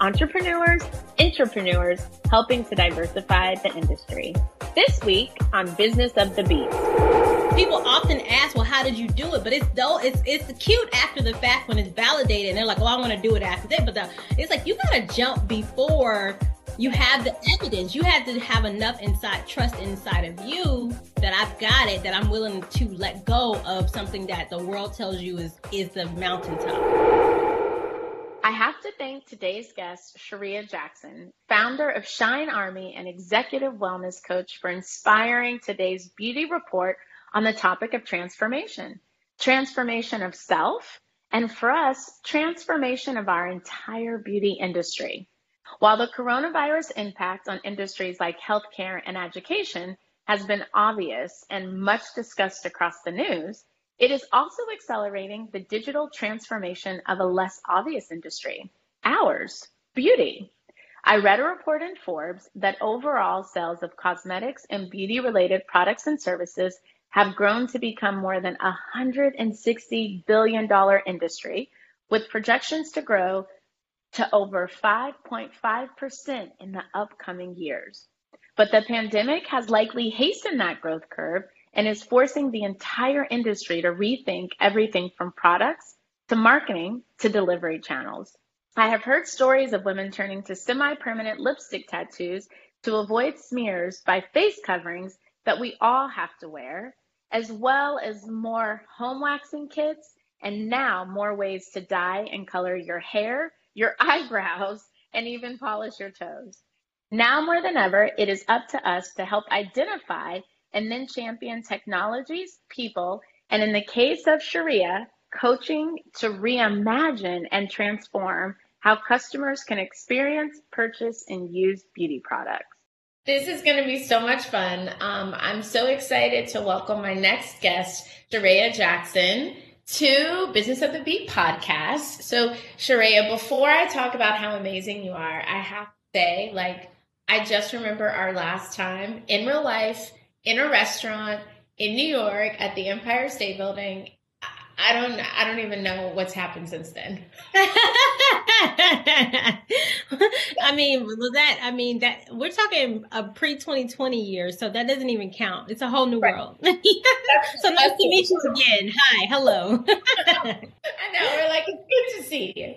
entrepreneurs, entrepreneurs helping to diversify the industry. This week on Business of the Beat. People often ask, "Well, how did you do it?" But it's though it's it's cute after the fact when it's validated, and they're like, "Well, I want to do it after that." But the, it's like you gotta jump before you have the evidence. You have to have enough inside trust inside of you that I've got it, that I'm willing to let go of something that the world tells you is is the mountaintop. I have to thank today's guest, Charreah Jackson, founder of Shine Army and executive wellness coach, for inspiring today's beauty report on the topic of transformation transformation of self, and for us, transformation of our entire beauty industry. While the coronavirus impact on industries like healthcare and education has been obvious and much discussed across the news, it is also accelerating the digital transformation of a less obvious industry, ours, beauty. I read a report in Forbes that overall sales of cosmetics and beauty related products and services have grown to become more than a $160 billion industry, with projections to grow to over 5.5% in the upcoming years. But the pandemic has likely hastened that growth curve and is forcing the entire industry to rethink everything from products to marketing to delivery channels. I have heard stories of women turning to semi permanent lipstick tattoos to avoid smears by face coverings that we all have to wear, as well as more home waxing kits and now more ways to dye and color your hair, your eyebrows, and even polish your toes. Now more than ever, it is up to us to help identify and then champion technologies, people, and in the case of Charreah, coaching to reimagine and transform how customers can experience, purchase, and use beauty products. This is going to be so much fun. Um, I'm so excited to welcome my next guest, Charreah Jackson, to Business of the Beat podcast. So, Charreah, before I talk about how amazing you are, I have to say, like, I just remember our last time in real life in a restaurant in New York at the Empire State Building. I don't I don't even know what's happened since then. I mean, that I mean that we're talking a pre 2020 year, so that doesn't even count. It's a whole new right. world. so nice to meet you again. Hi, hello. I know we're like it's good to see you.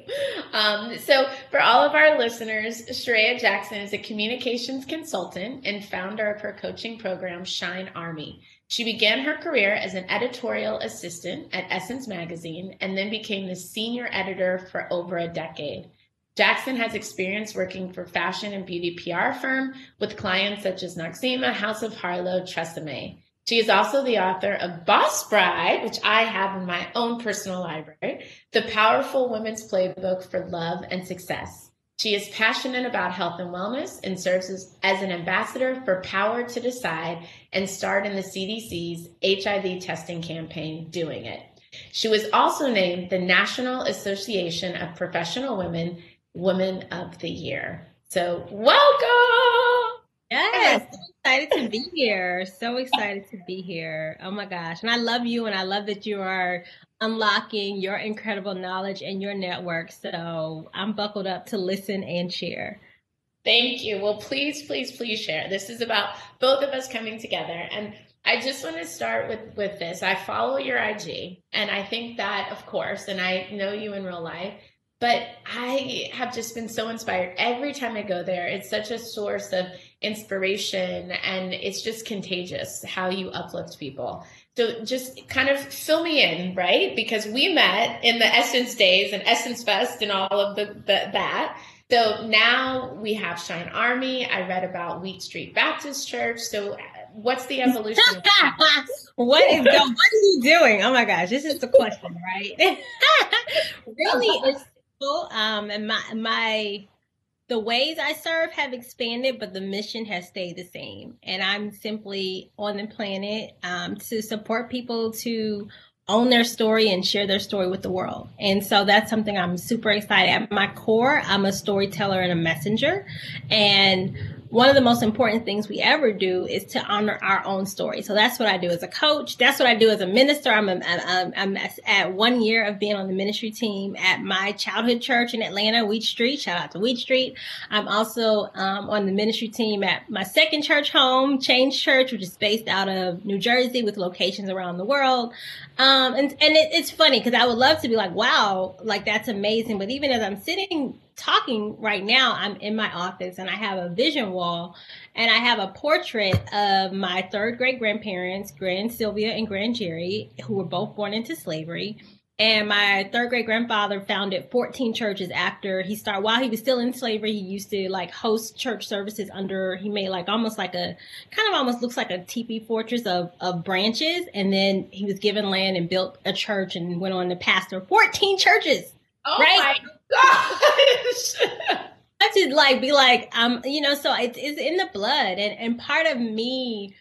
Um, so for all of our listeners, Charreah Jackson is a communications consultant and founder of her coaching program Shine Army. She began her career as an editorial assistant at Essence Magazine and then became the senior editor for over a decade. Jackson has experience working for fashion and beauty PR firm with clients such as Noxzema, House of Harlow, Tresemme. She is also the author of Boss Bride, which I have in my own personal library, the powerful women's playbook for love and success. She is passionate about health and wellness and serves as, as, an ambassador for Power to Decide and starred in the CDC's HIV testing campaign, Doing It. She was also named the National Association of Professional Women Women of the Year. So, welcome! Yes, excited to be here. So excited to be here. Oh my gosh. And I love you and I love that you are unlocking your incredible knowledge and your network. So I'm buckled up to listen and share. Thank you. Well, please, please, please share. This is about both of us coming together. And I just want to start with with this. I follow your IG, and I think that, of course, and I know you in real life, but I have just been so inspired every time I go there. It's such a source of inspiration, and it's just contagious how you uplift people. So just kind of fill me in, right? Because we met in the Essence Days and Essence Fest and all of the, the that. So now we have Shine Army. I read about Wheat Street Baptist Church. So what's the evolution? what is the, what are you doing? Oh my gosh, this is the question, right? really, um, and my my the ways I serve have expanded, but the mission has stayed the same. And I'm simply on the planet um, to support people to own their story and share their story with the world. And so that's something I'm super excited. At my core, I'm a storyteller and a messenger. And one of the most important things we ever do is to honor our own story. So that's what I do as a coach. That's what I do as a minister. I'm, a, I'm, I'm at one year of being on the ministry team at my childhood church in Atlanta, Wheat Street. Shout out to Wheat Street. I'm also um, on the ministry team at my second church home, Change Church, which is based out of New Jersey with locations around the world. Um, and and it, it's funny because I would love to be like, wow, like that's amazing. But even as I'm sitting talking right now, I'm in my office and I have a vision wall and I have a portrait of my third great grandparents, Grand Sylvia and Grand Jerry, who were both born into slavery. And my third great grandfather founded 14 churches after he started, while he was still in slavery, he used to like host church services under, he made like almost like a, kind of almost looks like a teepee fortress of, of branches. And then he was given land and built a church and went on to pastor 14 churches. Oh right? gosh. I should like be like, um, you know, so it's it's in the blood, and and part of me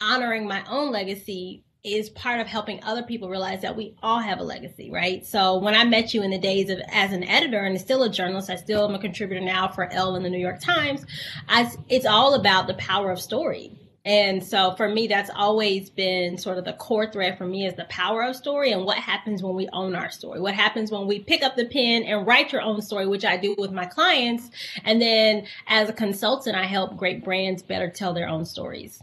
honoring my own legacy is part of helping other people realize that we all have a legacy, right? So when I met you in the days of as an editor and still a journalist, I still am a contributor now for Elle and the New York Times. I, it's all about the power of story and so for me, that's always been sort of the core thread for me is the power of story and what happens when we own our story. What happens when we pick up the pen and write your own story, which I do with my clients. And then as a consultant, I help great brands better tell their own stories.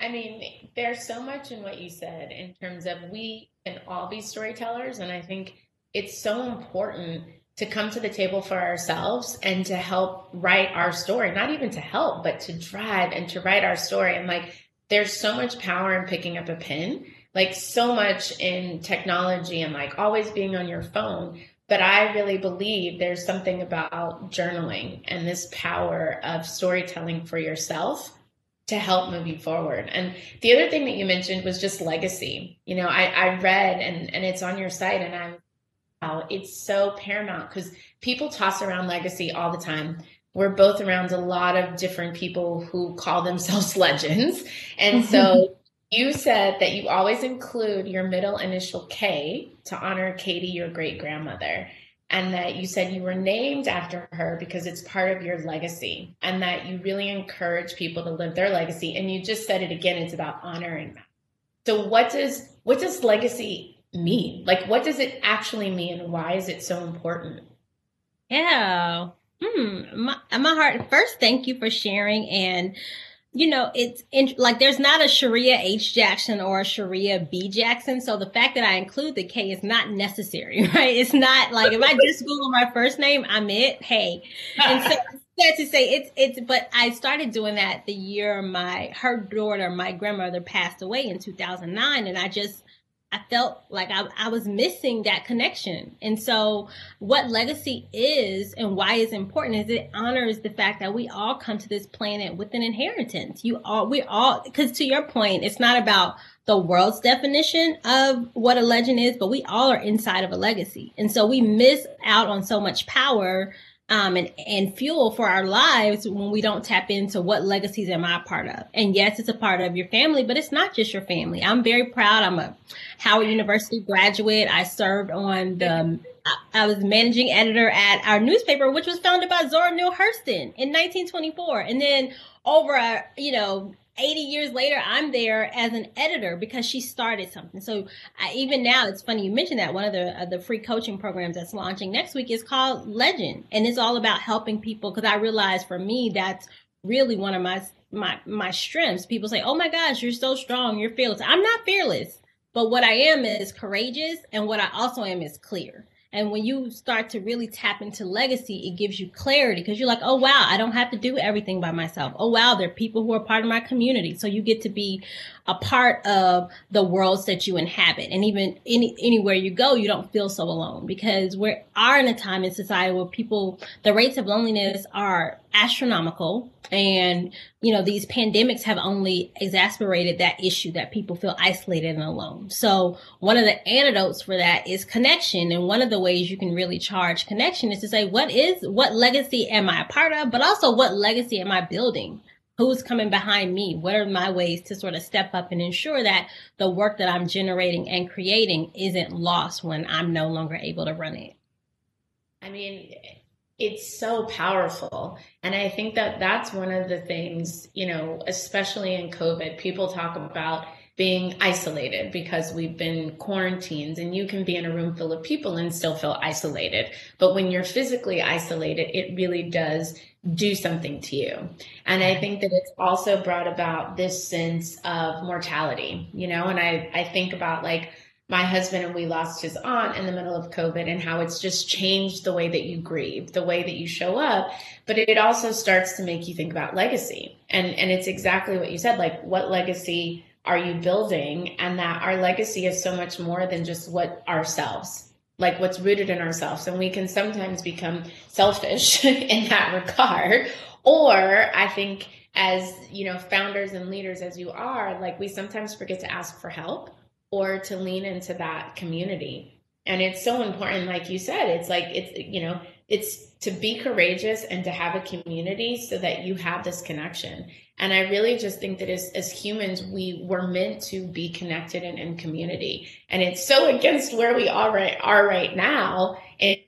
I mean, there's so much in what you said in terms of we can all be storytellers. And I think it's so important to come to the table for ourselves and to help write our story, not even to help, but to drive and to write our story. And like, there's so much power in picking up a pen, like so much in technology and like always being on your phone. But I really believe there's something about journaling and this power of storytelling for yourself to help you forward. And the other thing that you mentioned was just legacy. You know, I, I read and, and it's on your site and I'm it's so paramount because people toss around legacy all the time. We're both around a lot of different people who call themselves legends. And so mm-hmm. you said that you always include your middle initial K to honor Katie, your great grandmother. And that you said you were named after her because it's part of your legacy and that you really encourage people to live their legacy. And you just said it again, it's about honoring. So what does what does legacy mean? Like, what does it actually mean? And why is it so important? Yeah. Hmm. My, my heart. First, thank you for sharing. And, you know, it's in, like there's not a Charreah H Jackson or a Charreah B Jackson. So the fact that I include the K is not necessary, right? It's not like if I just Google my first name, I'm it. Hey. And so sad to say it's it's but I started doing that the year my her daughter, my grandmother passed away in 2009 and I just I felt like I, I was missing that connection. And so, what legacy is and why it's important is it honors the fact that we all come to this planet with an inheritance. You all, we all, because to your point, it's not about the world's definition of what a legend is, but we all are inside of a legacy. And so, we miss out on so much power um, and, and fuel for our lives when we don't tap into what legacies am I part of. And yes, it's a part of your family, but it's not just your family. I'm very proud. I'm a Howard University graduate. I served on the, I was managing editor at our newspaper, which was founded by Zora Neale Hurston in 1924. And then over you know, 80 years later, I'm there as an editor because she started something. So I, even now, it's funny you mentioned that one of the uh, the free coaching programs that's launching next week is called Legend, and it's all about helping people. Because I realize for me, that's really one of my my my strengths. People say, "Oh my gosh, you're so strong, you're fearless." I'm not fearless, but what I am is courageous, and what I also am is clear. And when you start to really tap into legacy, it gives you clarity because you're like, oh, wow, I don't have to do everything by myself. Oh, wow, there are people who are part of my community. So you get to be a part of the worlds that you inhabit. And even any, anywhere you go, you don't feel so alone because we are in a time in society where people, the rates of loneliness are astronomical and you know, these pandemics have only exacerbated that issue that people feel isolated and alone. So one of the antidotes for that is connection. And one of the ways you can really charge connection is to say, what is, what legacy am I a part of? But also what legacy am I building? Who's coming behind me? What are my ways to sort of step up and ensure that the work that I'm generating and creating isn't lost when I'm no longer able to run it? I mean, it's so powerful. And I think that that's one of the things, you know, especially in COVID, people talk about being isolated because we've been quarantined and you can be in a room full of people and still feel isolated. But when you're physically isolated, it really does do something to you. And I think that it's also brought about this sense of mortality, you know, and I, I think about like, my husband and we lost his aunt in the middle of COVID and how it's just changed the way that you grieve, the way that you show up. But it also starts to make you think about legacy. And, and it's exactly what you said, like what legacy are you building? And that our legacy is so much more than just what ourselves, like what's rooted in ourselves. And we can sometimes become selfish in that regard. Or I think as, you know, founders and leaders as you are, like we sometimes forget to ask for help or to lean into that community. And it's so important, like you said, it's like, it's, you know, it's to be courageous and to have a community so that you have this connection. And I really just think that as, as humans, we were meant to be connected and in community. And it's so against where we are right, are right now in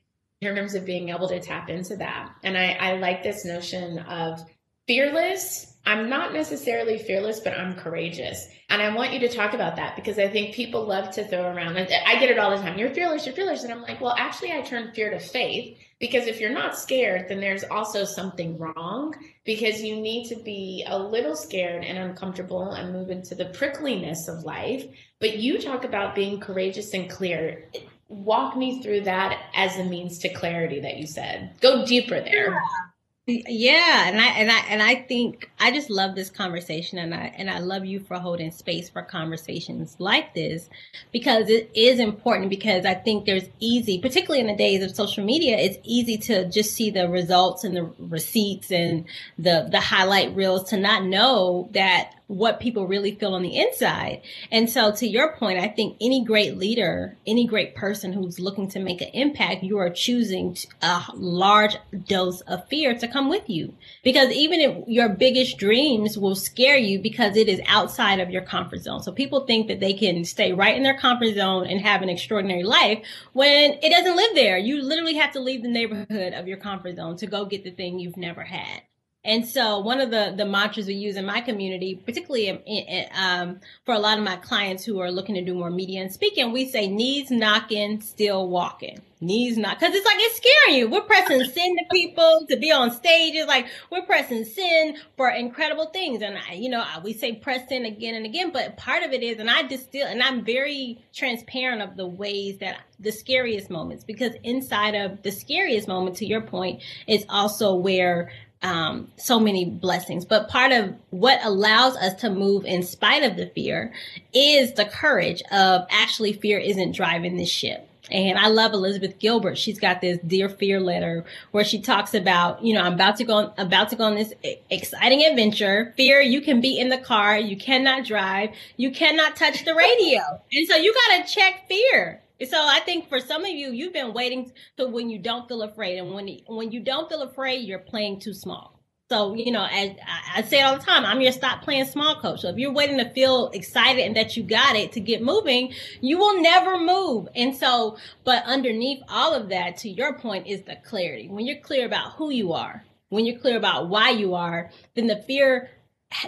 terms of being able to tap into that. And I, I like this notion of fearless. I'm not necessarily fearless, but I'm courageous. And I want you to talk about that because I think people love to throw around, I get it all the time. You're fearless, you're fearless. And I'm like, well, actually, I turn fear to faith because if you're not scared, then there's also something wrong because you need to be a little scared and uncomfortable and move into the prickliness of life. But you talk about being courageous and clear. Walk me through that as a means to clarity that you said. Go deeper there. Yeah. Yeah, and I and I and I think I just love this conversation and I and I love you for holding space for conversations like this because it is important because I think there's easy, particularly in the days of social media, it's easy to just see the results and the receipts and the the highlight reels to not know that what people really feel on the inside. And so to your point, I think any great leader, any great person who's looking to make an impact, you are choosing a large dose of fear to come with you. Because even if your biggest dreams will scare you because it is outside of your comfort zone. So people think that they can stay right in their comfort zone and have an extraordinary life when it doesn't live there. You literally have to leave the neighborhood of your comfort zone to go get the thing you've never had. And so one of the, the mantras we use in my community, particularly in, in, um, for a lot of my clients who are looking to do more media and speaking, we say knees knocking, still walking. Knees not, cause it's like, it's scaring you. We're pressing sin to people to be on stages. Like we're pressing sin for incredible things. And I, you know, we say press in again and again, but part of it is, and I distill, and I'm very transparent of the ways that the scariest moments, because inside of the scariest moment, to your point, is also where um, so many blessings. But part of what allows us to move in spite of the fear is the courage of actually fear isn't driving this ship. And I love Elizabeth Gilbert. She's got this Dear Fear letter where she talks about, you know, I'm about to go, on, about to go on this exciting adventure. Fear, you can be in the car. You cannot drive. You cannot touch the radio. And so you got to check fear. So I think for some of you, you've been waiting to when you don't feel afraid, and when when you don't feel afraid, you're playing too small. So you know, as I say it all the time, I'm your stop playing small coach. So if you're waiting to feel excited and that you got it to get moving, you will never move. And so, but underneath all of that, to your point, is the clarity. When you're clear about who you are, when you're clear about why you are, then the fear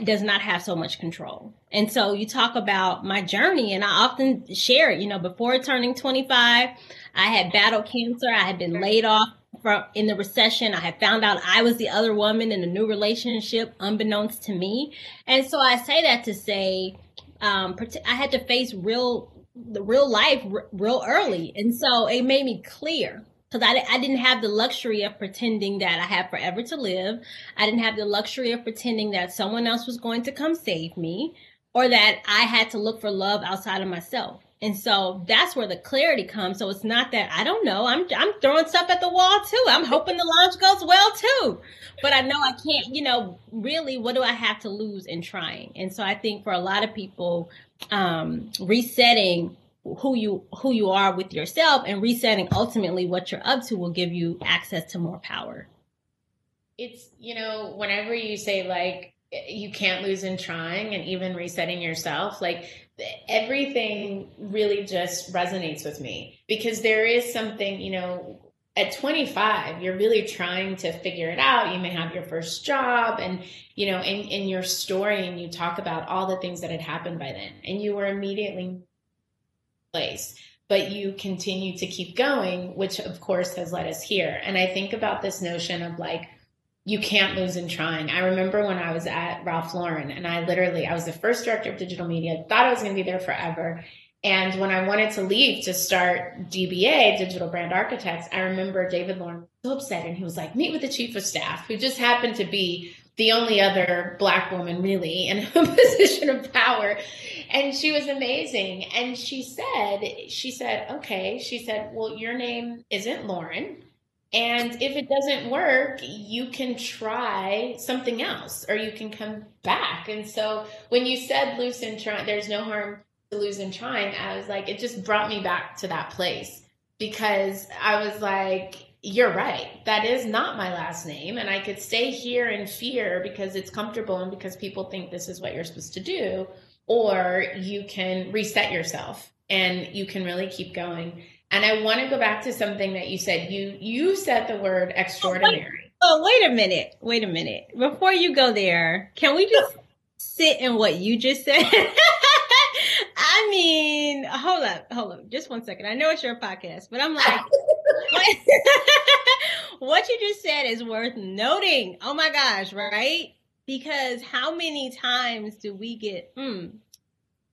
does not have so much control. And so you talk about my journey and I often share it, you know, before turning 25, I had battled cancer. I had been laid off from in the recession. I had found out I was the other woman in a new relationship unbeknownst to me. And so I say that to say, um, I had to face real, the real life r- real early. And so it made me clear because I, I didn't have the luxury of pretending that I had forever to live. I didn't have the luxury of pretending that someone else was going to come save me or that I had to look for love outside of myself. And so that's where the clarity comes. So it's not that I don't know. I'm I'm throwing stuff at the wall too. I'm hoping the launch goes well too. But I know I can't, you know, really what do I have to lose in trying? And so I think for a lot of people, um, resetting who you who you are with yourself and resetting ultimately what you're up to will give you access to more power. It's, you know, whenever you say like you can't lose in trying and even resetting yourself. Like everything really just resonates with me because there is something you know at 25 you're really trying to figure it out. You may have your first job and you know in, in your story and you talk about all the things that had happened by then and you were immediately place but you continue to keep going which of course has led us here. And i think about this notion of like you can't lose in trying. I remember when I was at Ralph Lauren and I literally, I was the first director of digital media, thought I was going to be there forever. And when I wanted to leave to start DBA, Digital Brand Architects, I remember David Lauren was so upset and he was like, meet with the chief of staff, who just happened to be the only other black woman really in a position of power. And she was amazing. And she said, she said, okay, she said, well, your name isn't Lauren and if it doesn't work, you can try something else or you can come back. And so when you said loose and try, there's no harm to lose and trying, I was like, it just brought me back to that place because I was like, you're right. That is not my last name. And I could stay here in fear because it's comfortable and because people think this is what you're supposed to do. Or you can reset yourself and you can really keep going. And I want to go back to something that you said. You you said the word extraordinary. Oh, wait, oh, wait a minute. Wait a minute. Before you go there, can we just sit in what you just said? I mean, hold up, hold up, just one second. I know it's your podcast, but I'm like, what you just said is worth noting. Oh my gosh, right? Because how many times do we get mm,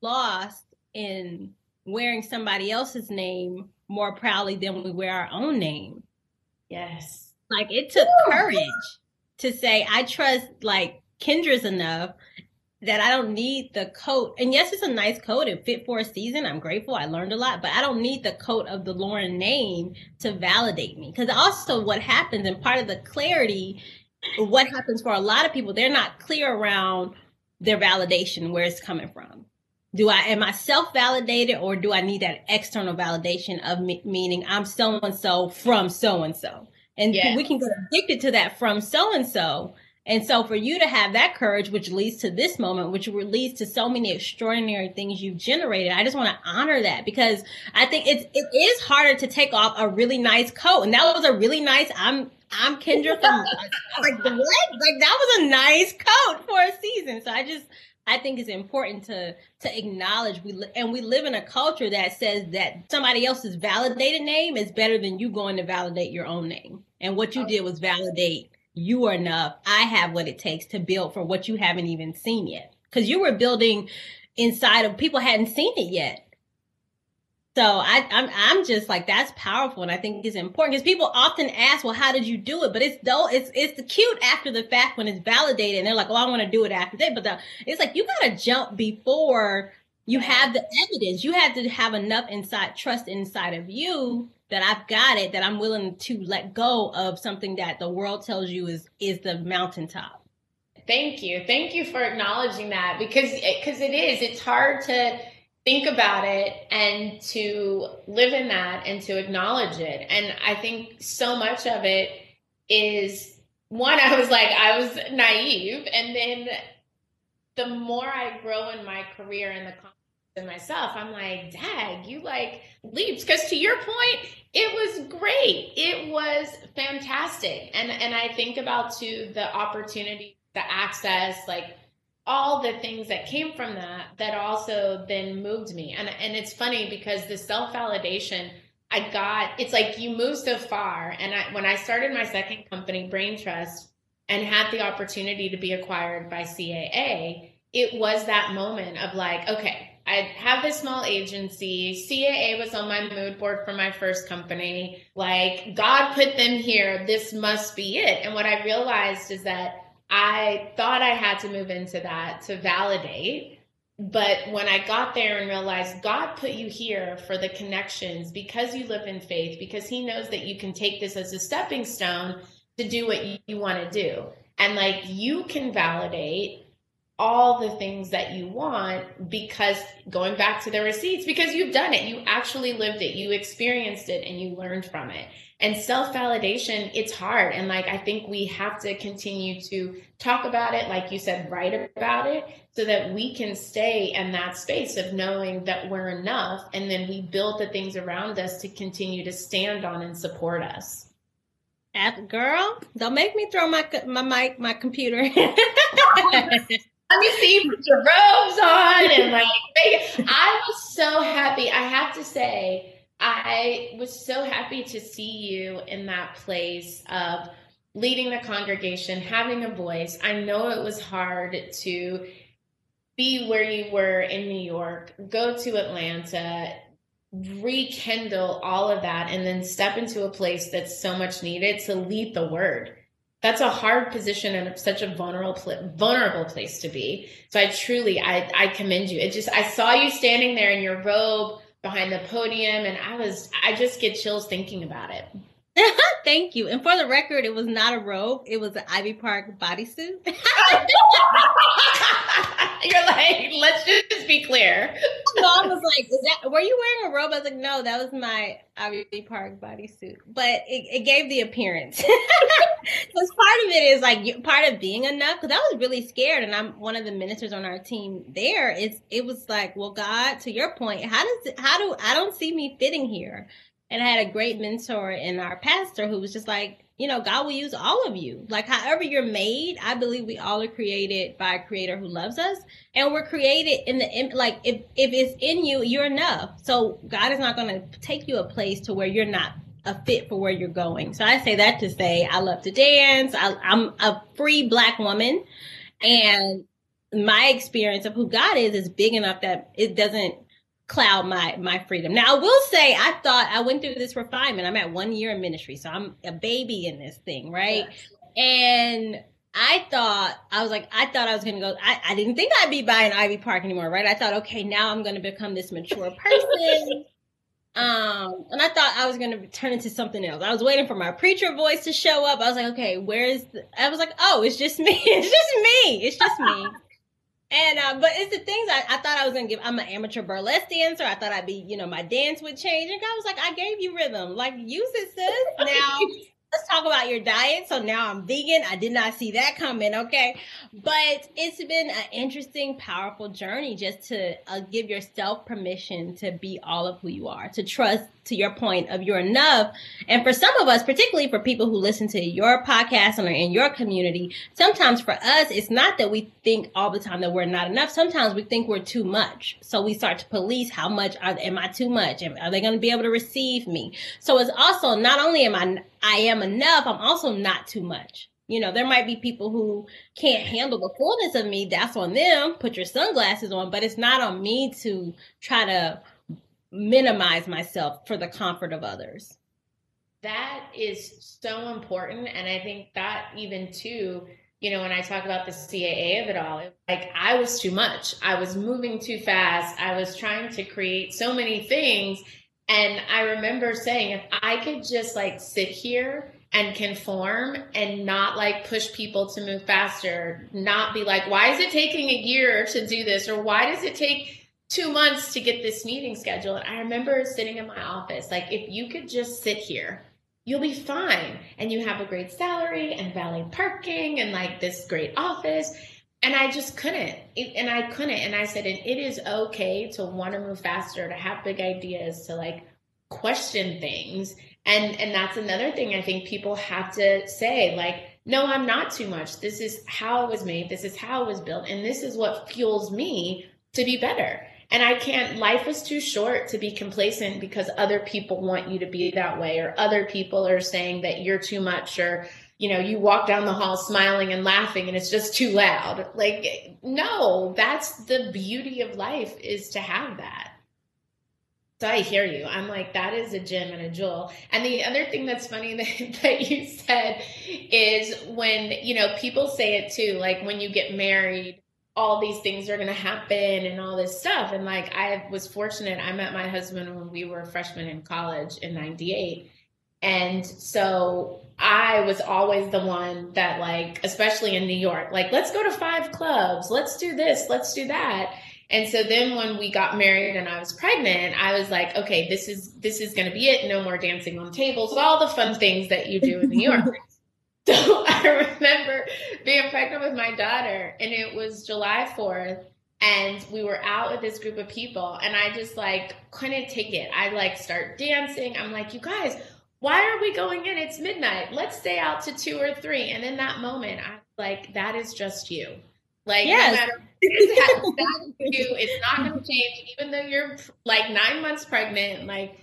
lost in wearing somebody else's name more proudly than we wear our own name. Yes. Like it took Ooh. courage to say, I trust like Kendra's enough that I don't need the coat. And yes, it's a nice coat. It fit for a season. I'm grateful. I learned a lot, but I don't need the coat of the Lauren name to validate me. Because also what happens and part of the clarity, what happens for a lot of people, they're not clear around their validation, where it's coming from do I am I self validated or do I need that external validation of me, meaning I'm so and so from so and so, and we can get addicted to that from so and so. And so for you to have that courage, which leads to this moment, which leads to so many extraordinary things you've generated, I just want to honor that because I think it's it is harder to take off a really nice coat, and that was a really nice. I'm I'm Kendra from like what? Like that was a nice coat for a season. So I just I think it's important to to acknowledge we li- and we live in a culture that says that somebody else's validated name is better than you going to validate your own name. And what you did was validate you are enough. I have what it takes to build for what you haven't even seen yet. Because you were building inside of people hadn't seen it yet. So I, I'm, I'm just like that's powerful, and I think it's important because people often ask, "Well, how did you do it?" But it's though it's it's the cute after the fact when it's validated, and they're like, "Oh, I want to do it after that." But the, it's like you got to jump before you have the evidence. You have to have enough inside trust inside of you that I've got it, that I'm willing to let go of something that the world tells you is is the mountaintop. Thank you, thank you for acknowledging that because because it is. It's hard to think about it and to live in that and to acknowledge it. And I think so much of it is one, I was like, I was naive. And then the more I grow in my career and the in myself, I'm like, dag, you like leaps. Cause to your point, it was great. It was fantastic. And and I think about too the opportunity, the access, like all the things that came from that that also then moved me. And and it's funny because the self-validation I got it's like you move so far and I when I started my second company Brain Trust and had the opportunity to be acquired by CAA, it was that moment of like, okay, I have this small agency. CAA was on my mood board for my first company. Like, God put them here. This must be it. And what I realized is that I thought I had to move into that to validate but when I got there and realized God put you here for the connections because you live in faith, because He knows that you can take this as a stepping stone to do what you, you want to do. And like you can validate all the things that you want because going back to the receipts, because you've done it, you actually lived it, you experienced it, and you learned from it. And self validation, it's hard. And like, I think we have to continue to talk about it, like you said, write about it so that we can stay in that space of knowing that we're enough. And then we build the things around us to continue to stand on and support us. Girl, don't make me throw my my mic, my computer. Let me see you put your robes on and like I was so happy. I have to say, I was so happy to see you in that place of leading the congregation, having a voice. I know it was hard to be where you were in New York, go to Atlanta, rekindle all of that, and then step into a place that's so much needed to lead the word that's a hard position and such a vulnerable vulnerable place to be. So I truly I I commend you. It just I saw you standing there in your robe behind the podium and I was I just get chills thinking about it. Thank you. And for the record, it was not a robe; it was an Ivy Park bodysuit. You're like, let's just be clear. I was like, "Is that? Were you wearing a robe?" I was like, "No, that was my Ivy Park bodysuit." But it, it gave the appearance. Because part of it is like part of being enough. Because I was really scared, and I'm one of the ministers on our team. There, it's it was like, well, God, to your point, how does how do I don't see me fitting here? And I had a great mentor in our pastor who was just like, you know, God will use all of you. Like, however you're made, I believe we all are created by a creator who loves us. And we're created in the, like, if, if it's in you, you're enough. So God is not going to take you a place to where you're not a fit for where you're going. So I say that to say I love to dance. I, I'm a free black woman. And my experience of who God is is big enough that it doesn't cloud my my freedom. Now I will say I thought I went through this refinement. I'm at one year in ministry, so I'm a baby in this thing, right? Yes. And I thought I was like I thought I was gonna go. I, I didn't think I'd be buying Ivy Park anymore, right? I thought, okay, now I'm gonna become this mature person. um, and I thought I was gonna turn into something else. I was waiting for my preacher voice to show up. I was like, okay, where's? The, I was like, oh, it's just me. it's just me. It's just me. And uh, but it's the things I, I thought I was gonna give. I'm an amateur burlesque dancer. I thought I'd be, you know, my dance would change. And God was like, I gave you rhythm. Like use it, sis. Now let's talk about your diet. So now I'm vegan. I did not see that coming. Okay. But it's been an interesting, powerful journey just to uh, give yourself permission to be all of who you are, to trust to your point of you're enough. And for some of us, particularly for people who listen to your podcast and are in your community, sometimes for us, it's not that we think all the time that we're not enough. Sometimes we think we're too much. So we start to police how much are, am I too much? Are they going to be able to receive me? So it's also not only am I, I am enough, I'm also not too much. You know, there might be people who can't handle the fullness of me. That's on them. Put your sunglasses on, but it's not on me to try to minimize myself for the comfort of others. That is so important. And I think that even too, you know, when I talk about the CAA of it all, like I was too much. I was moving too fast. I was trying to create so many things. And I remember saying, if I could just like sit here and conform and not like push people to move faster, not be like, why is it taking a year to do this? Or why does it take two months to get this meeting scheduled. I remember sitting in my office, like, if you could just sit here, you'll be fine. And you have a great salary and valet parking and like this great office. And I just couldn't. and I couldn't. And I said, and it is okay to want to move faster, to have big ideas, to like question things. And and that's another thing I think people have to say, like, no, I'm not too much. This is how it was made. This is how it was built. And this is what fuels me to be better. And I can't, life is too short to be complacent because other people want you to be that way, or other people are saying that you're too much, or, you know, you walk down the hall smiling and laughing and it's just too loud. Like, no, that's the beauty of life is to have that. So I hear you. I'm like, that is a gem and a jewel. And the other thing that's funny that, that you said is when, you know, people say it too, like when you get married, all these things are going to happen and all this stuff. And like, I was fortunate. I met my husband when we were freshmen in college in 98. And so I was always the one that, like, especially in New York, like, let's go to five clubs, let's do this, let's do that. And so then when we got married and I was pregnant, I was like, okay, this is this is going to be it. No more dancing on tables, all the fun things that you do in New York. so I remember being pregnant with my daughter, and it was July Fourth, and we were out with this group of people, and I just like couldn't take it. I like start dancing. I'm like, you guys, why are we going in? It's midnight. Let's stay out to two or three. And in that moment, I was like, that is just you. Like, yes. no matter what you, it's not going to change, even though you're like nine months pregnant. Like,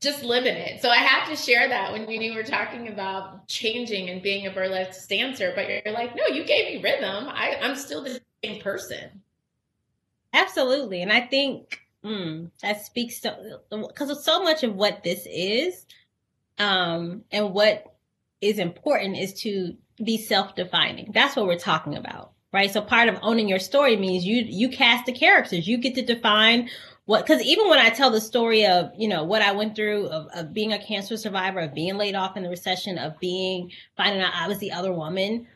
just live in it. So I have to share that when you were talking about changing and being a burlesque dancer, but you're like, no, you gave me rhythm. I, I'm still the same person. Absolutely. And I think mm, that speaks to, because so much of what this is um, and what is important is to be self-defining. That's what we're talking about, right? So part of owning your story means you you cast the characters. You get to define what because even when I tell the story of you know what I went through of, of being a cancer survivor, of being laid off in the recession, of being finding out I was the other woman,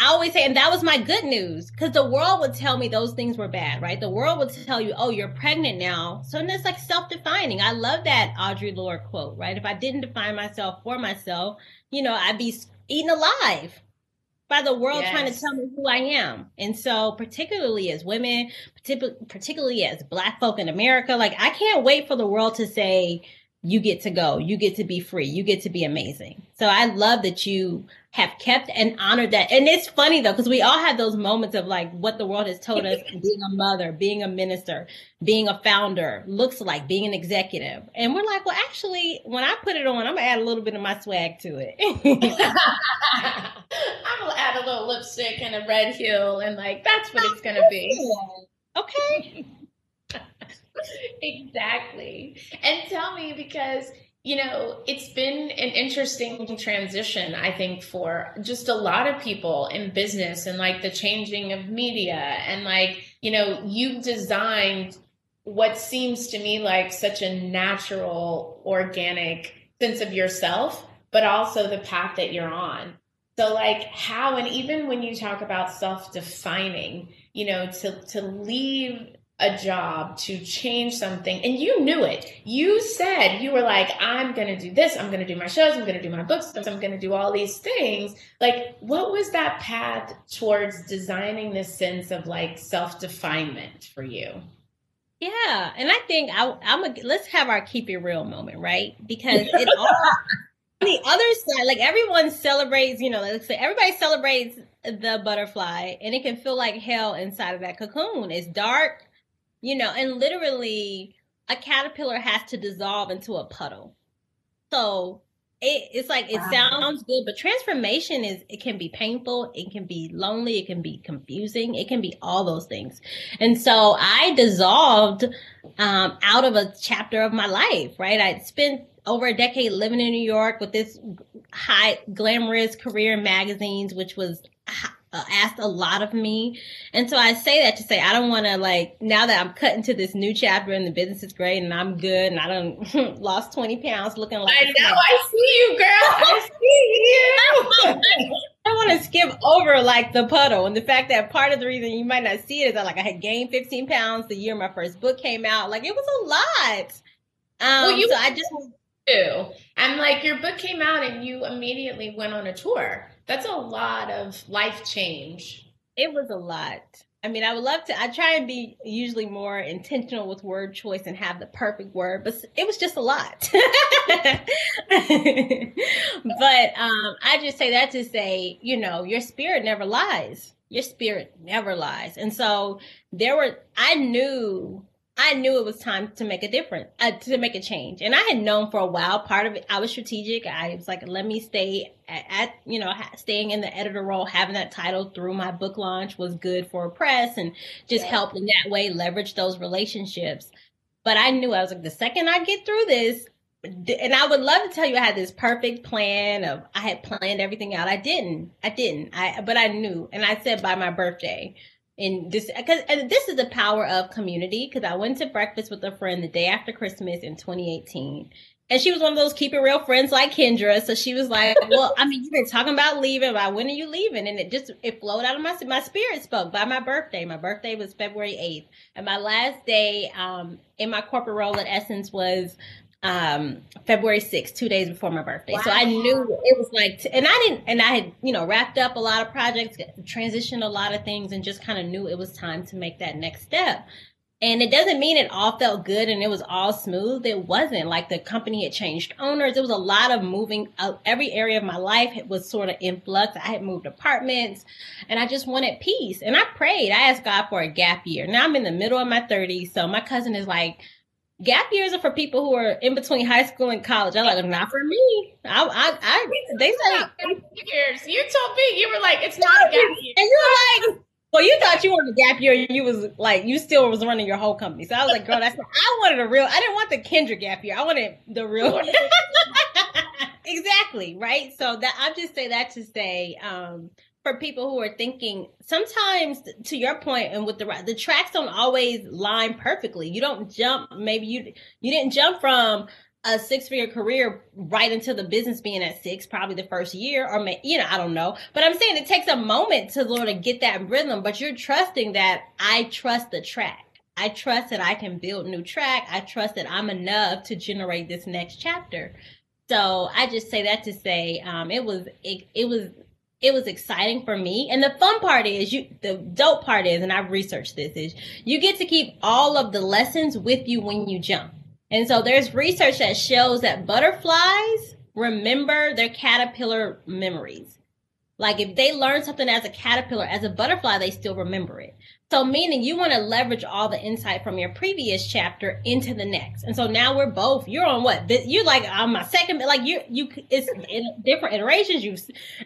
I always say, and that was my good news because the world would tell me those things were bad, right? The world would tell you, oh, you're pregnant now. So it's like self defining. I love that Audre Lorde quote, right? If I didn't define myself for myself, you know, I'd be eaten alive by the world yes. trying to tell me who I am. And so, particularly as women, particularly as Black folk in America, like I can't wait for the world to say, you get to go, you get to be free, you get to be amazing. So I love that you have kept and honored that. And it's funny though, because we all have those moments of like what the world has told us being a mother, being a minister, being a founder looks like, being an executive. And we're like, well, actually, when I put it on, I'm gonna add a little bit of my swag to it. I'm gonna add a little lipstick and a red heel, and like that's what it's gonna be. Okay. exactly. And tell me because you know, it's been an interesting transition, I think, for just a lot of people in business and like the changing of media. And like, you know, you've designed what seems to me like such a natural, organic sense of yourself, but also the path that you're on. So, like, how, and even when you talk about self defining, you know, to, to leave a job to change something and you knew it. You said you were like, I'm going to do this. I'm going to do my shows. I'm going to do my books. I'm going to do all these things. Like, what was that path towards designing this sense of like self definement for you? Yeah. And I think I, am a, let's have our keep it real moment, right? Because it all, the other side, like everyone celebrates, you know, let's say everybody celebrates the butterfly and it can feel like hell inside of that cocoon. It's dark you know, and literally a caterpillar has to dissolve into a puddle. So it, it's like it wow. sounds good, but transformation is it can be painful, it can be lonely, it can be confusing, it can be all those things. And so I dissolved um, out of a chapter of my life, right? I spent over a decade living in New York with this high glamorous career in magazines, which was uh, asked a lot of me. And so I say that to say, I don't want to like, now that I'm cutting to this new chapter and the business is great and I'm good and I don't lost 20 pounds looking like. I know, I see you, girl. I see you. I want to skip over like the puddle and the fact that part of the reason you might not see it is that like I had gained 15 pounds the year my first book came out. Like it was a lot. Um, well, you so I just do. And like your book came out and you immediately went on a tour that's a lot of life change. It was a lot. I mean, I would love to. I try and be usually more intentional with word choice and have the perfect word, but it was just a lot. but um, I just say that to say, you know, your spirit never lies. Your spirit never lies. And so there were, I knew I knew it was time to make a difference, uh, to make a change. And I had known for a while, part of it, I was strategic. I was like, let me stay at, at, you know, staying in the editor role, having that title through my book launch was good for press and just yeah. helped in that way leverage those relationships. But I knew I was like, the second I get through this, and I would love to tell you I had this perfect plan of I had planned everything out. I didn't. I didn't. I but I knew. And I said by my birthday, and this because and this is the power of community because I went to breakfast with a friend the day after Christmas in 2018. And she was one of those keep it real friends like Kendra. So she was like, Well, I mean, you've been talking about leaving, but when are you leaving? And it just it flowed out of my my spirit spoke by my birthday. My birthday was February 8th. And my last day um in my corporate role at Essence was um February 6th, two days before my birthday. Wow. So I knew it was like and I didn't and I had, you know, wrapped up a lot of projects, transitioned a lot of things and just kind of knew it was time to make that next step. And it doesn't mean it all felt good and it was all smooth. It wasn't like the company had changed owners. It was a lot of moving. Uh, every area of my life was sort of in flux. I had moved apartments and I just wanted peace. And I prayed. I asked God for a gap year. Now I'm in the middle of my 30s. So my cousin is like, gap years are for people who are in between high school and college. I'm like, not for me. I, I, I they say years. You told me you were like, it's not a gap year, and you're like. Well, you thought you were a gap year. You was like, you still was running your whole company. So I was like, girl, that's. What I wanted a real. I didn't want the Kendra gap year. I wanted the real. exactly right. So that I'm just say that to say, um, for people who are thinking sometimes to your point and with the the tracks don't always line perfectly. You don't jump maybe you you didn't jump from a six figure career right into the business being at six probably the first year or may, you know i don't know. But i'm saying it takes a moment to sort of get that rhythm but you're trusting that i trust the track. I trust that i can build new track. I trust that i'm enough to generate this next chapter. So i just say that to say um, it was it, it was it was exciting for me. And the fun part is you, the dope part is, and I've researched this is you get to keep all of the lessons with you when you jump. And so there's research that shows that butterflies remember their caterpillar memories. Like if they learn something as a caterpillar, as a butterfly, they still remember it. So meaning you want to leverage all the insight from your previous chapter into the next. And so now we're both, you're on what? You're like on my second, like you, you, it's different iterations. You've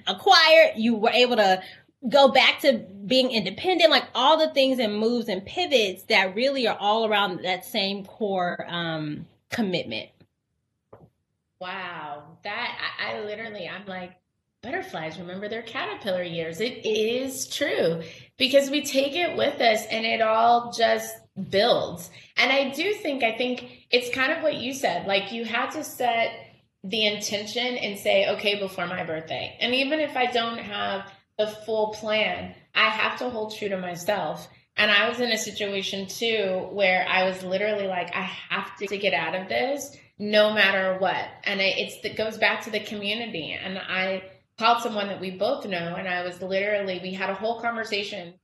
acquired, you were able to go back to being independent, like all the things and moves and pivots that really are all around that same core, um, commitment. Wow. That I, I literally, I'm like, butterflies remember their caterpillar years. It is true because we take it with us and it all just builds. And I do think, I think it's kind of what you said. Like you have to set the intention and say, okay, before my birthday. And even if I don't have the full plan, I have to hold true to myself. And I was in a situation too where I was literally like, I have to get out of this no matter what. And it's it goes back to the community. And I called someone that we both know and I was literally we had a whole conversation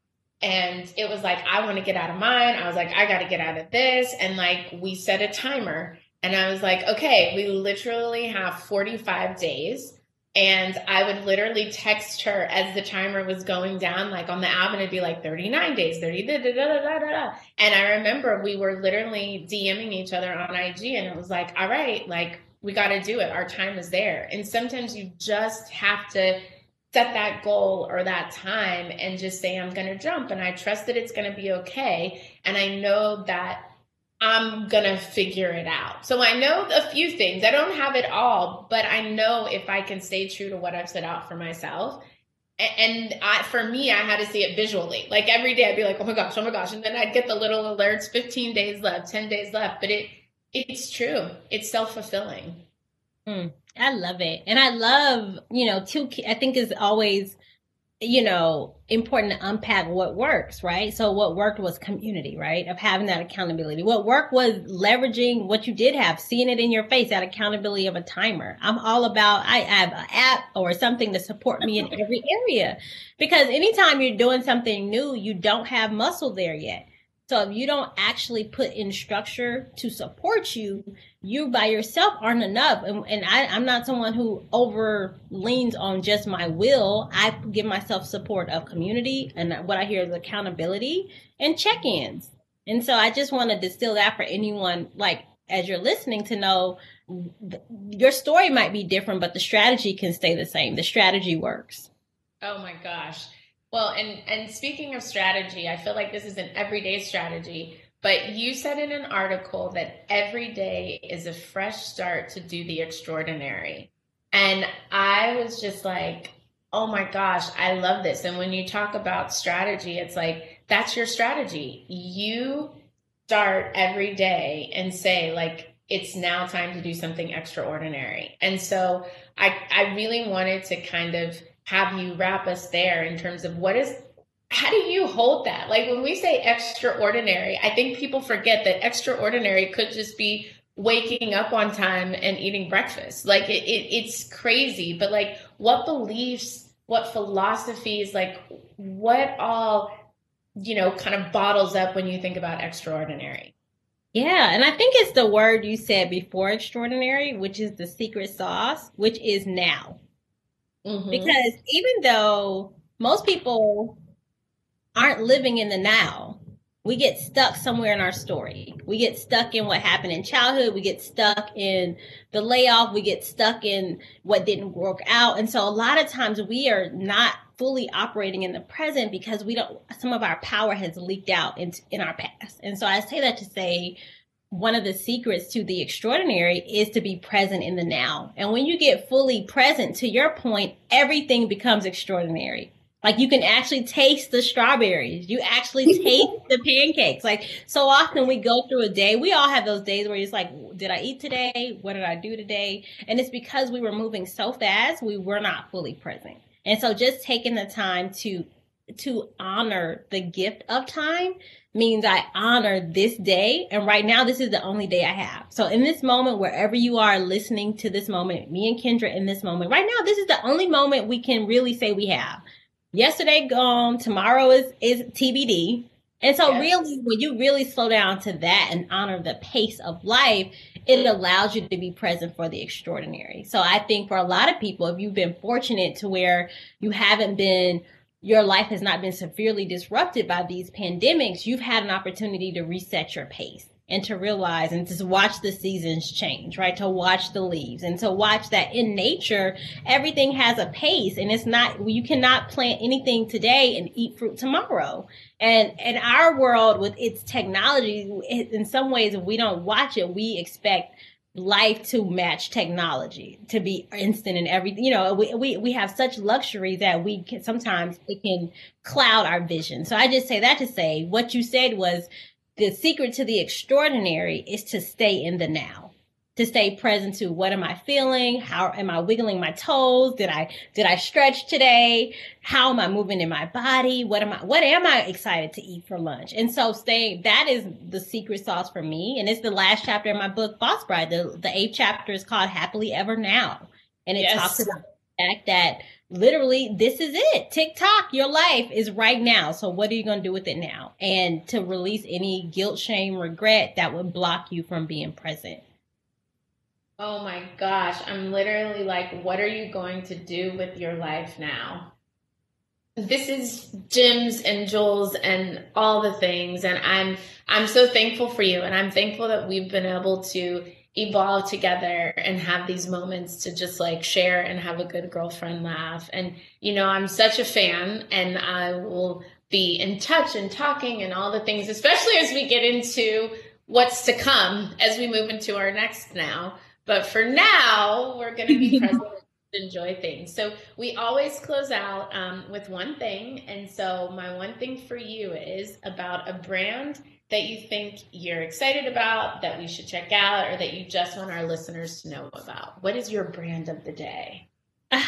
and it was like I want to get out of mine. I was like I got to get out of this and like we set a timer and I was like okay, we literally have 45 days and I would literally text her as the timer was going down, like on the app, and it'd be like 39 days, 30, da, da, da. And I remember we were literally DMing each other on IG, and it was like, all right, like we got to do it. Our time is there. And sometimes you just have to set that goal or that time and just say, I'm going to jump and I trust that it's going to be okay. And I know that I'm going to figure it out. So I know a few things. I don't have it all, but I know if I can stay true to what I've set out for myself. And I, for me, I had to see it visually. Like every day I'd be like, oh my gosh, oh my gosh. And then I'd get the little alerts 15 days left, 10 days left. But it, it's true. It's self fulfilling. Mm, I love it. And I love, you know, two, I think is always, you know, important to unpack what works, right? So what worked was community, right? Of having that accountability. What worked was leveraging what you did have, seeing it in your face, that accountability of a timer. I'm all about, I have an app or something to support me in every area because anytime you're doing something new, you don't have muscle there yet. So if you don't actually put in structure to support you, you by yourself aren't enough. And, and I, I'm not someone who over leans on just my will. I give myself support of community and what I hear is accountability and check-ins. And so I just want to distill that for anyone, like as you're listening to know your story might be different, but the strategy can stay the same. The strategy works. Oh my gosh. Well, and and speaking of strategy, I feel like this is an everyday strategy. But you said in an article that every day is a fresh start to do the extraordinary. And I was just like, oh my gosh, I love this. And when you talk about strategy, it's like that's your strategy. You start every day and say, like, it's now time to do something extraordinary. And so I, I really wanted to kind of have you wrap us there in terms of what is how do you hold that? Like when we say extraordinary, I think people forget that extraordinary could just be waking up on time and eating breakfast. Like it, it, it's crazy, but like what beliefs, what philosophies, like what all, you know, kind of bottles up when you think about extraordinary? Yeah, and I think it's the word you said before extraordinary, which is the secret sauce, which is now. Mm-hmm. Because even though most people aren't living in the now, we get stuck somewhere in our story. We get stuck in what happened in childhood. We get stuck in the layoff. We get stuck in what didn't work out. And so a lot of times we are not fully operating in the present because we don't, some of our power has leaked out in, in our past. And so I say that to say, one of the secrets to the extraordinary is to be present in the now. And when you get fully present, to your point, everything becomes extraordinary. Like you can actually taste the strawberries. You actually taste the pancakes. Like so often we go through a day. We all have those days where it's like, did I eat today? What did I do today? And it's because we were moving so fast, we were not fully present. And so just taking the time to to honor the gift of time means I honor this day. And right now, this is the only day I have. So in this moment, wherever you are listening to this moment, me and Kendra in this moment, right now, this is the only moment we can really say we have. Yesterday gone, tomorrow is, is TBD. And so yes. really, when you really slow down to that and honor the pace of life, it mm-hmm. allows you to be present for the extraordinary. So I think for a lot of people, if you've been fortunate to where you haven't been your life has not been severely disrupted by these pandemics, you've had an opportunity to reset your pace and to realize and to watch the seasons change, right? To watch the leaves and to watch that in nature, everything has a pace and it's not, you cannot plant anything today and eat fruit tomorrow. And in our world with its technology, in some ways, if we don't watch it, we expect life to match technology to be instant and everything you know we, we we have such luxury that we can sometimes it can cloud our vision. So i just say that to say what you said was the secret to the extraordinary is to stay in the now to stay present to what am I feeling? How am I wiggling my toes? Did I did I stretch today? How am I moving in my body? What am I what am I excited to eat for lunch? And so staying that is the secret sauce for me. And it's the last chapter in my book, Boss Bride. The the eighth chapter is called Happily Ever Now. And it yes. talks about the fact that literally this is it. TikTok, your life is right now. So what are you going to do with it now? And to release any guilt, shame, regret that would block you from being present. Oh my gosh, I'm literally like, what are you going to do with your life now? This is Jim's and Joel's and all the things and I'm I'm so thankful for you and I'm thankful that we've been able to evolve together and have these moments to just like share and have a good girlfriend laugh. And you know, I'm such a fan and I will be in touch and talking and all the things, especially as we get into what's to come as we move into our next now. But for now, we're going to be present and enjoy things. So we always close out um, with one thing. And so my one thing for you is about a brand that you think you're excited about, that we should check out, or that you just want our listeners to know about. What is your brand of the day?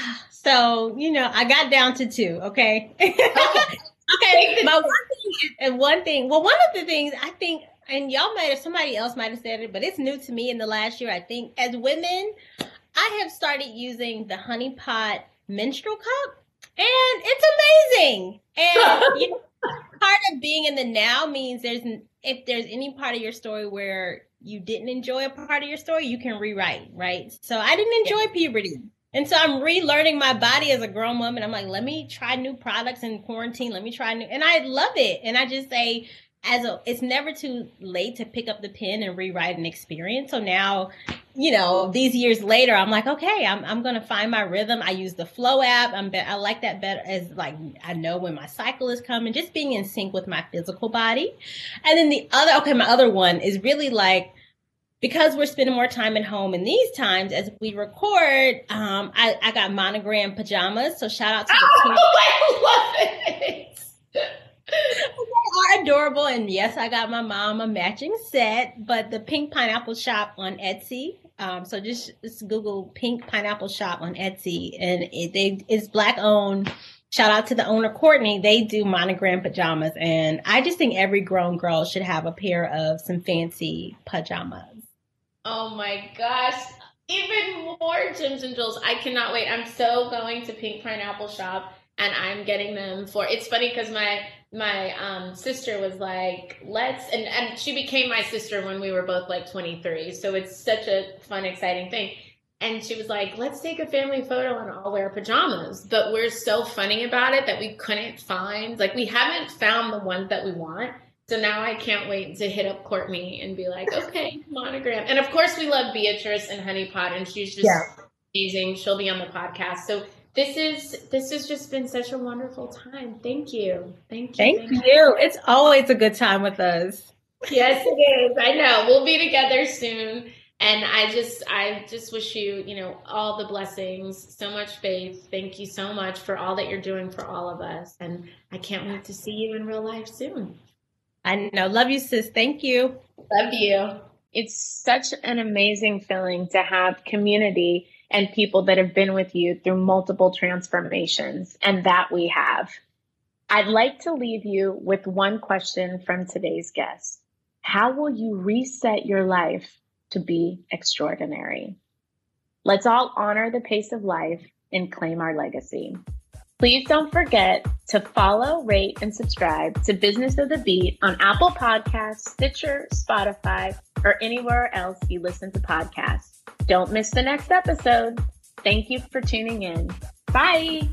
So, you know, I got down to two, okay? okay. okay. My one thing, and one thing, well, one of the things I think and y'all might have somebody else might have said it, but it's new to me in the last year. I think as women, I have started using the Honey Pot menstrual cup, and it's amazing. And you know, part of being in the now means there's if there's any part of your story where you didn't enjoy a part of your story, you can rewrite, right? So I didn't enjoy puberty. And so I'm relearning my body as a grown woman. I'm like, let me try new products in quarantine. Let me try new, and I love it. And I just say, as a it's never too late to pick up the pen and rewrite an experience. So now, you know, these years later, I'm like, okay, I'm I'm gonna find my rhythm. I use the Flo app. I'm be- I like that better as like I know when my cycle is coming, just being in sync with my physical body. And then the other, okay, my other one is really like because we're spending more time at home in these times as we record, um, I, I got monogram pajamas. So shout out to the oh, I love it. are adorable, and yes, I got my mom a matching set. But the Pink Pineapple Shop on Etsy. Um, so just, just Google Pink Pineapple Shop on Etsy, and it, they, it's black owned. Shout out to the owner Courtney. They do monogram pajamas, and I just think every grown girl should have a pair of some fancy pajamas. Oh my gosh! Even more gems and jewels. I cannot wait. I'm so going to Pink Pineapple Shop and I'm getting them for it's funny because my my um, sister was like, let's and, and she became my sister when we were both like 23. So it's such a fun, exciting thing. And she was like, let's take a family photo and all wear pajamas. But we're so funny about it that we couldn't find like we haven't found the ones that we want. So now I can't wait to hit up Courtney and be like, okay, monogram. And of course, we love Beatrice and Honeypot, and she's just yeah. amazing. She'll be on the podcast. So this is this has just been such a wonderful time. Thank you. Thank you. Thank, thank you. you. It's always a good time with us. Yes, it is. I know. We'll be together soon. And I just I just wish you, you know, all the blessings, so much faith. Thank you so much for all that you're doing for all of us. And I can't wait to see you in real life soon. I know. Love you, sis. Thank you. Love you. It's such an amazing feeling to have community and people that have been with you through multiple transformations, and that we have. I'd like to leave you with one question from today's guest. How will you reset your life to be extraordinary? Let's all honor the pace of life and claim our legacy. Please don't forget to follow, rate, and subscribe to Business of the Beat on Apple Podcasts, Stitcher, Spotify, or anywhere else you listen to podcasts. Don't miss the next episode. Thank you for tuning in. Bye.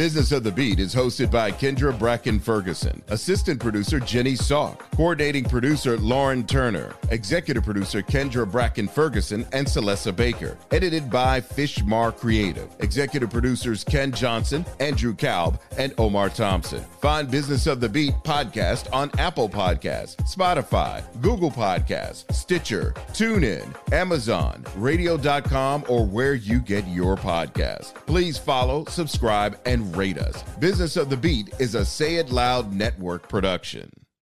Business of the Beat is hosted by Kendra Bracken Ferguson, assistant producer Jenny Salk, coordinating producer Lauren Turner, executive producer Kendra Bracken Ferguson and Celessa Baker, edited by Fishmar Creative, executive producers Ken Johnson, Andrew Kalb, and Omar Thompson. Find Business of the Beat podcast on Apple Podcasts, Spotify, Google Podcasts, Stitcher, TuneIn, Amazon, Radio.com, or where you get your podcasts. Please follow, subscribe, and rate us. Business of the Beat is a Say It Loud Network production.